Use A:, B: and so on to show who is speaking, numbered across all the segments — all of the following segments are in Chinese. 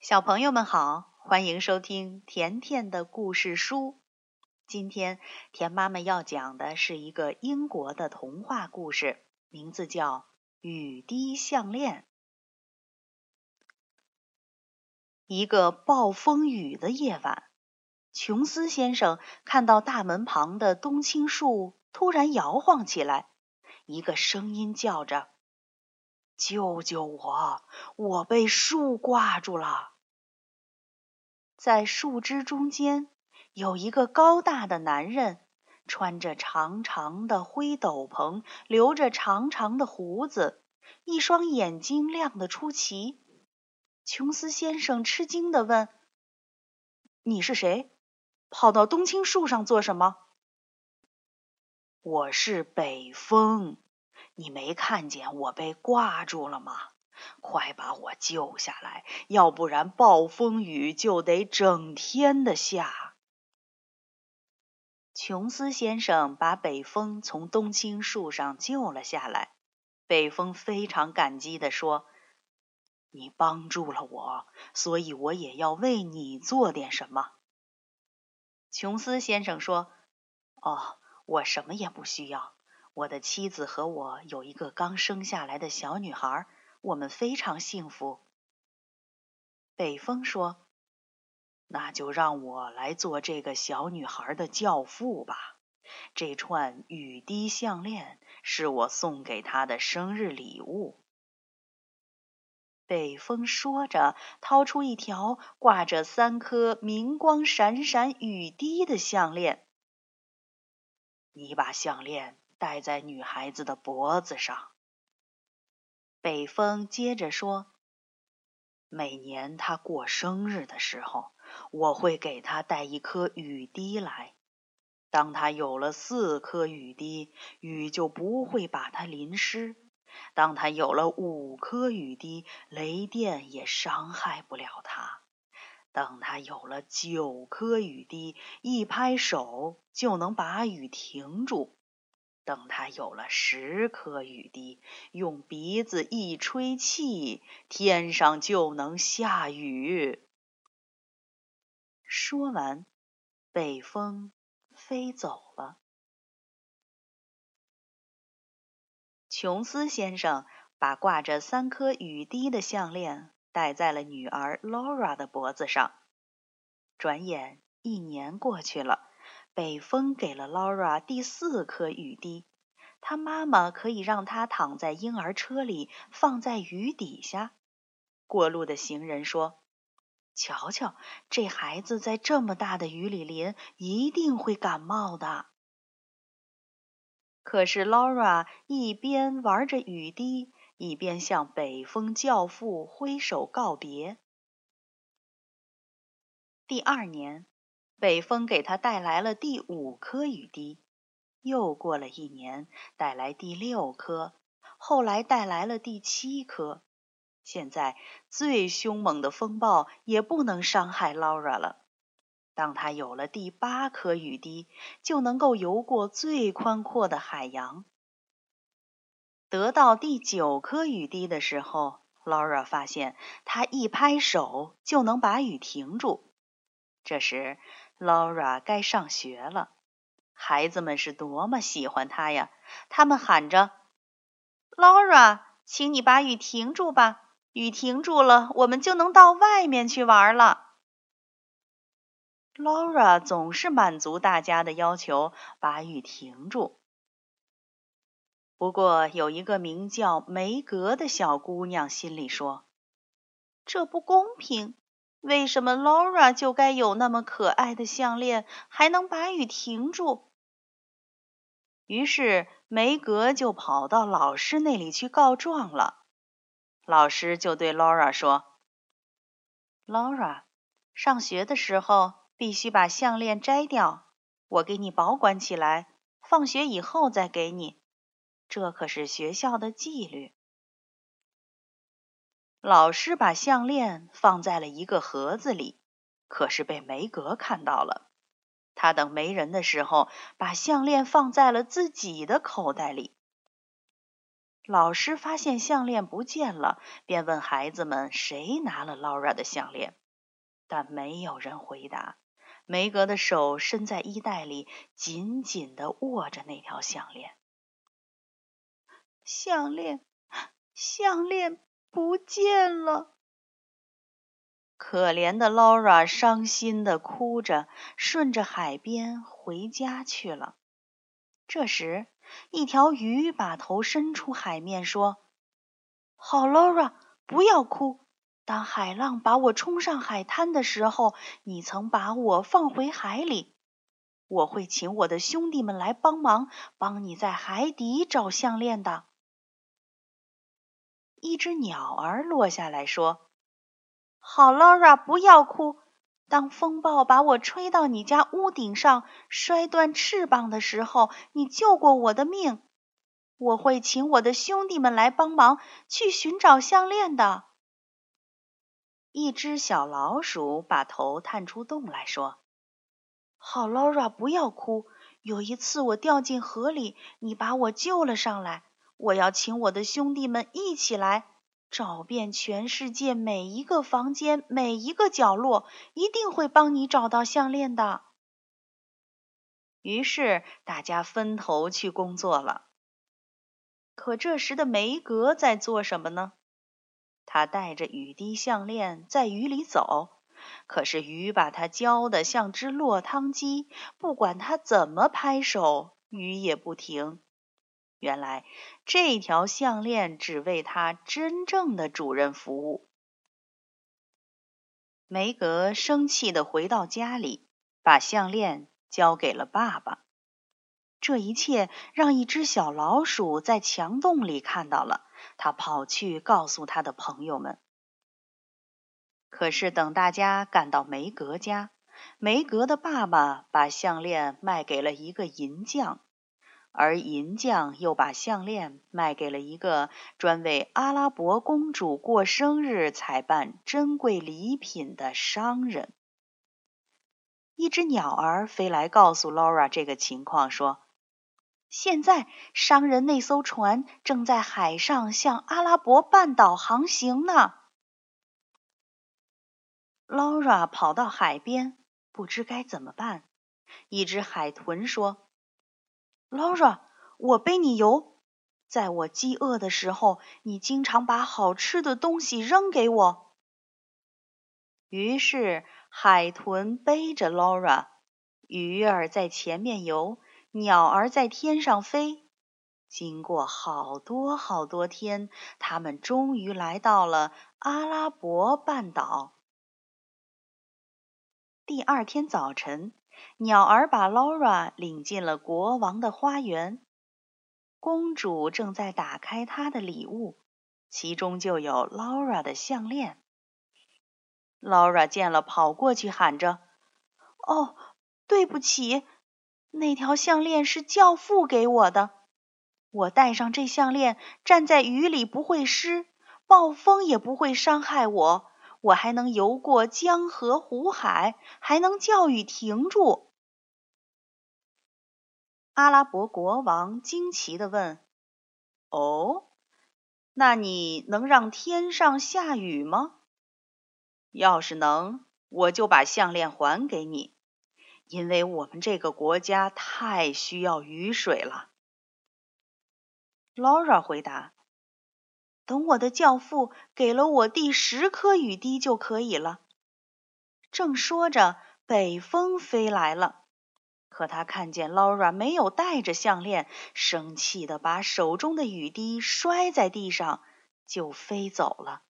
A: 小朋友们好，欢迎收听甜甜的故事书。今天甜妈妈要讲的是一个英国的童话故事，名字叫《雨滴项链》。一个暴风雨的夜晚，琼斯先生看到大门旁的冬青树突然摇晃起来，一个声音叫着。救救我！我被树挂住了。在树枝中间有一个高大的男人，穿着长长的灰斗篷，留着长长的胡子，一双眼睛亮得出奇。琼斯先生吃惊地问：“你是谁？跑到冬青树上做什么？”“我是北风。”你没看见我被挂住了吗？快把我救下来，要不然暴风雨就得整天的下。琼斯先生把北风从冬青树上救了下来。北风非常感激地说：“你帮助了我，所以我也要为你做点什么。”琼斯先生说：“哦，我什么也不需要。”我的妻子和我有一个刚生下来的小女孩，我们非常幸福。北风说：“那就让我来做这个小女孩的教父吧。这串雨滴项链是我送给她的生日礼物。”北风说着，掏出一条挂着三颗明光闪闪雨滴的项链。你把项链。戴在女孩子的脖子上。北风接着说：“每年她过生日的时候，我会给她带一颗雨滴来。当她有了四颗雨滴，雨就不会把她淋湿；当她有了五颗雨滴，雷电也伤害不了她；等她有了九颗雨滴，一拍手就能把雨停住。”等他有了十颗雨滴，用鼻子一吹气，天上就能下雨。说完，北风飞走了。琼斯先生把挂着三颗雨滴的项链戴在了女儿 Laura 的脖子上。转眼一年过去了。北风给了 Laura 第四颗雨滴，她妈妈可以让她躺在婴儿车里，放在雨底下。过路的行人说：“瞧瞧，这孩子在这么大的雨里淋，一定会感冒的。”可是 Laura 一边玩着雨滴，一边向北风教父挥手告别。第二年。北风给他带来了第五颗雨滴，又过了一年，带来第六颗，后来带来了第七颗。现在最凶猛的风暴也不能伤害 Laura 了。当他有了第八颗雨滴，就能够游过最宽阔的海洋。得到第九颗雨滴的时候，Laura 发现他一拍手就能把雨停住。这时，Laura 该上学了，孩子们是多么喜欢她呀！他们喊着：“Laura，请你把雨停住吧！雨停住了，我们就能到外面去玩了。”Laura 总是满足大家的要求，把雨停住。不过，有一个名叫梅格的小姑娘心里说：“这不公平。”为什么 Laura 就该有那么可爱的项链，还能把雨停住？于是梅格就跑到老师那里去告状了。老师就对 Laura 说：“Laura，上学的时候必须把项链摘掉，我给你保管起来，放学以后再给你。这可是学校的纪律。”老师把项链放在了一个盒子里，可是被梅格看到了。他等没人的时候，把项链放在了自己的口袋里。老师发现项链不见了，便问孩子们谁拿了 Laura 的项链，但没有人回答。梅格的手伸在衣袋里，紧紧地握着那条项链。项链，项链不见了！可怜的 Laura 伤心地哭着，顺着海边回家去了。这时，一条鱼把头伸出海面，说：“好，Laura，不要哭。”当海浪把我冲上海滩的时候，你曾把我放回海里。我会请我的兄弟们来帮忙，帮你在海底找项链的。一只鸟儿落下来说：“好，Laura，不要哭。当风暴把我吹到你家屋顶上，摔断翅膀的时候，你救过我的命。我会请我的兄弟们来帮忙，去寻找项链的。”一只小老鼠把头探出洞来说：“好，Laura，不要哭。有一次我掉进河里，你把我救了上来。我要请我的兄弟们一起来，找遍全世界每一个房间、每一个角落，一定会帮你找到项链的。”于是大家分头去工作了。可这时的梅格在做什么呢？他带着雨滴项链在雨里走，可是雨把他浇得像只落汤鸡，不管他怎么拍手，雨也不停。原来这条项链只为他真正的主人服务。梅格生气地回到家里，把项链交给了爸爸。这一切让一只小老鼠在墙洞里看到了。它跑去告诉它的朋友们。可是等大家赶到梅格家，梅格的爸爸把项链卖给了一个银匠，而银匠又把项链卖给了一个专为阿拉伯公主过生日采办珍贵礼品的商人。一只鸟儿飞来告诉 Laura 这个情况，说。现在，商人那艘船正在海上向阿拉伯半岛航行呢。Laura 跑到海边，不知该怎么办。一只海豚说：“Laura，我背你游。在我饥饿的时候，你经常把好吃的东西扔给我。”于是，海豚背着 Laura，鱼儿在前面游。鸟儿在天上飞，经过好多好多天，他们终于来到了阿拉伯半岛。第二天早晨，鸟儿把 Laura 领进了国王的花园。公主正在打开她的礼物，其中就有 Laura 的项链。Laura 见了，跑过去喊着：“哦，对不起！”那条项链是教父给我的，我戴上这项链，站在雨里不会湿，暴风也不会伤害我，我还能游过江河湖海，还能叫雨停住。阿拉伯国王惊奇地问：“哦，那你能让天上下雨吗？要是能，我就把项链还给你。”因为我们这个国家太需要雨水了，Laura 回答。等我的教父给了我第十颗雨滴就可以了。正说着，北风飞来了，可他看见 Laura 没有带着项链，生气的把手中的雨滴摔在地上，就飞走了。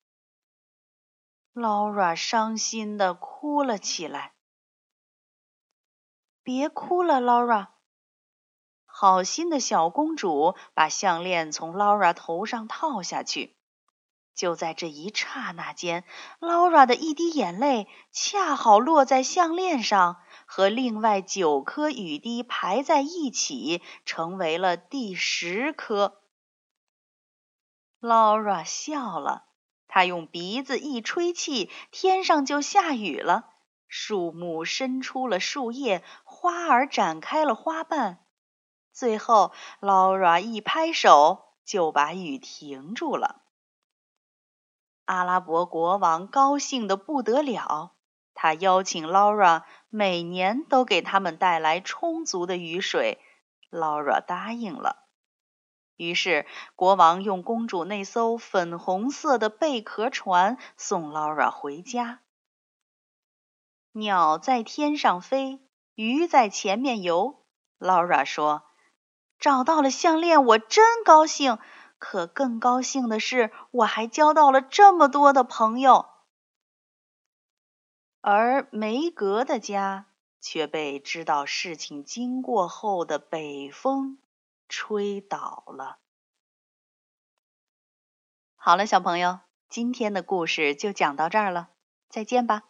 A: Laura 伤心的哭了起来。别哭了，Laura。好心的小公主把项链从 Laura 头上套下去。就在这一刹那间，Laura 的一滴眼泪恰好落在项链上，和另外九颗雨滴排在一起，成为了第十颗。Laura 笑了，她用鼻子一吹气，天上就下雨了。树木伸出了树叶，花儿展开了花瓣。最后，Laura 一拍手，就把雨停住了。阿拉伯国王高兴得不得了，他邀请 Laura 每年都给他们带来充足的雨水。Laura 答应了。于是，国王用公主那艘粉红色的贝壳船送 Laura 回家。鸟在天上飞，鱼在前面游。Laura 说：“找到了项链，我真高兴。”可更高兴的是，我还交到了这么多的朋友。而梅格的家却被知道事情经过后的北风吹倒了。好了，小朋友，今天的故事就讲到这儿了，再见吧。